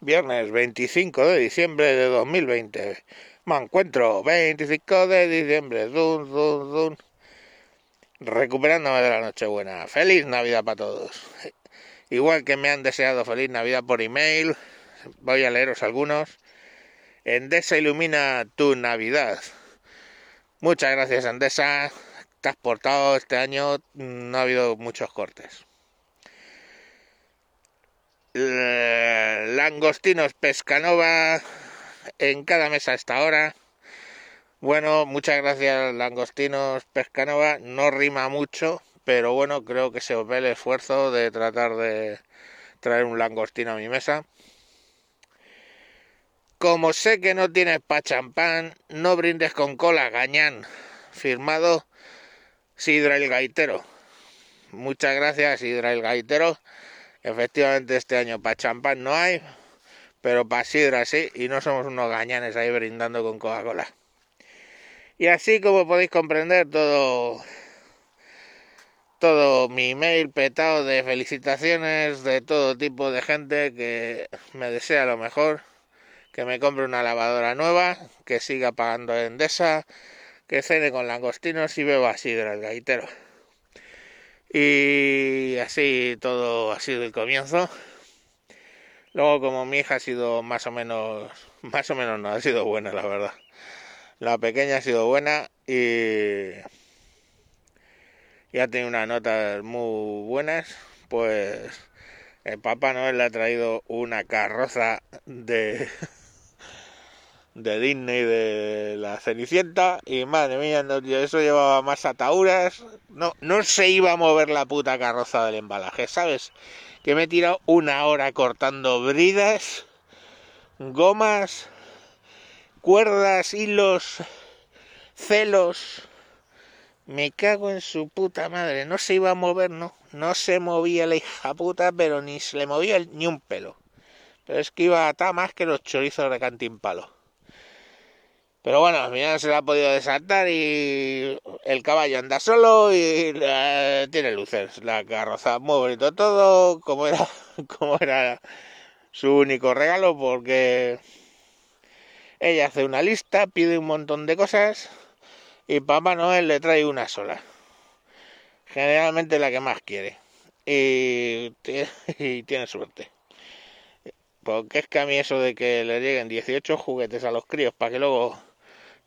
Viernes 25 de diciembre de 2020. Me encuentro 25 de diciembre. Dun, dun, dun. Recuperándome de la Nochebuena. Feliz Navidad para todos. Igual que me han deseado feliz Navidad por email, voy a leeros algunos. Endesa ilumina tu Navidad. Muchas gracias Endesa. Te has portado este año. No ha habido muchos cortes. Langostinos Pescanova en cada mesa a esta hora. Bueno, muchas gracias Langostinos Pescanova. No rima mucho, pero bueno, creo que se os ve el esfuerzo de tratar de traer un langostino a mi mesa. Como sé que no tienes pa' champán, no brindes con cola, gañán. Firmado Sidra el Gaitero. Muchas gracias, Sidra el Gaitero. Efectivamente, este año para champán no hay, pero para sidra sí, y no somos unos gañanes ahí brindando con Coca-Cola. Y así como podéis comprender, todo, todo mi email petado de felicitaciones de todo tipo de gente que me desea lo mejor, que me compre una lavadora nueva, que siga pagando Endesa, que cene con langostinos y beba sidra el gaitero. Y así todo ha sido el comienzo. Luego como mi hija ha sido más o menos, más o menos no, ha sido buena la verdad. La pequeña ha sido buena y ya tiene unas notas muy buenas, pues el Papá Noel le ha traído una carroza de de Disney de la Cenicienta y madre mía, eso llevaba más ataúras, no, no se iba a mover la puta carroza del embalaje, ¿sabes? Que me he tirado una hora cortando bridas, gomas, cuerdas, hilos, celos. Me cago en su puta madre, no se iba a mover, no, no se movía la hija puta, pero ni se le movía ni un pelo. Pero es que iba a atar más que los chorizos de cantimpalo. Pero bueno, al final se la ha podido desatar y el caballo anda solo y eh, tiene luces. La carroza muy bonito todo, como era, como era su único regalo, porque ella hace una lista, pide un montón de cosas y Papá Noel le trae una sola. Generalmente la que más quiere. Y, y tiene suerte. Porque es que a mí eso de que le lleguen 18 juguetes a los críos para que luego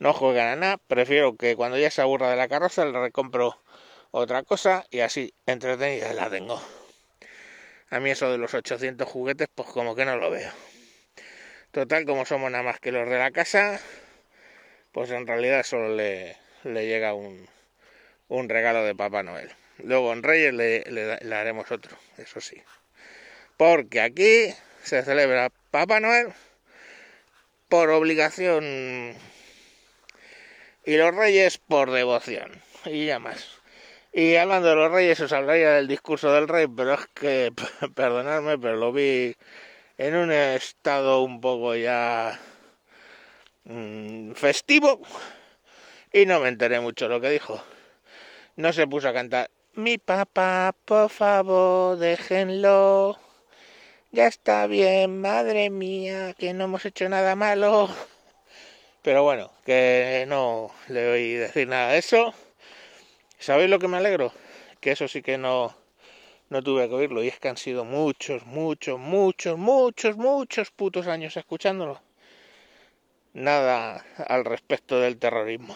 no juegan a nada, prefiero que cuando ya se aburra de la carroza le recompro otra cosa y así entretenida la tengo. A mí eso de los 800 juguetes pues como que no lo veo. Total, como somos nada más que los de la casa, pues en realidad solo le, le llega un, un regalo de Papá Noel. Luego en Reyes le, le, haremos otro, eso sí. Porque aquí se celebra Papá Noel por obligación y los reyes por devoción y ya más. Y hablando de los reyes os hablaría del discurso del rey, pero es que, perdonadme, pero lo vi en un estado un poco ya mmm, festivo y no me enteré mucho lo que dijo. No se puso a cantar, mi papá, por favor, déjenlo. Ya está bien, madre mía, que no hemos hecho nada malo. Pero bueno, que no le oí decir nada de eso. ¿Sabéis lo que me alegro? Que eso sí que no, no tuve que oírlo. Y es que han sido muchos, muchos, muchos, muchos, muchos putos años escuchándolo. Nada al respecto del terrorismo.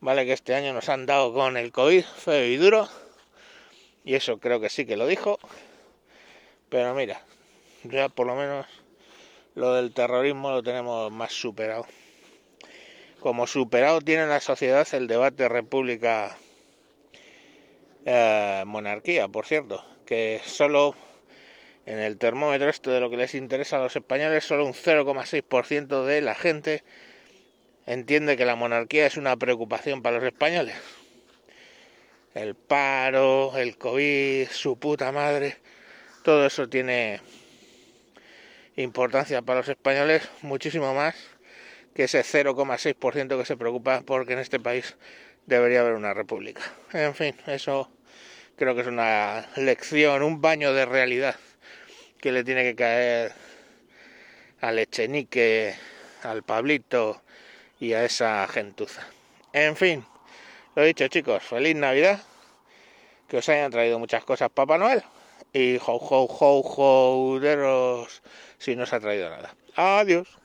Vale que este año nos han dado con el COVID feo y duro. Y eso creo que sí que lo dijo. Pero mira, ya por lo menos lo del terrorismo lo tenemos más superado. Como superado tiene la sociedad el debate república eh, monarquía, por cierto, que solo en el termómetro esto de lo que les interesa a los españoles, solo un 0,6% de la gente entiende que la monarquía es una preocupación para los españoles. El paro, el COVID, su puta madre, todo eso tiene importancia para los españoles muchísimo más que ese 0,6% que se preocupa porque en este país debería haber una república. En fin, eso creo que es una lección, un baño de realidad que le tiene que caer al Echenique, al Pablito y a esa gentuza. En fin, lo dicho chicos, feliz Navidad, que os hayan traído muchas cosas Papá Noel y ho ho ho ho deros si no os ha traído nada. Adiós.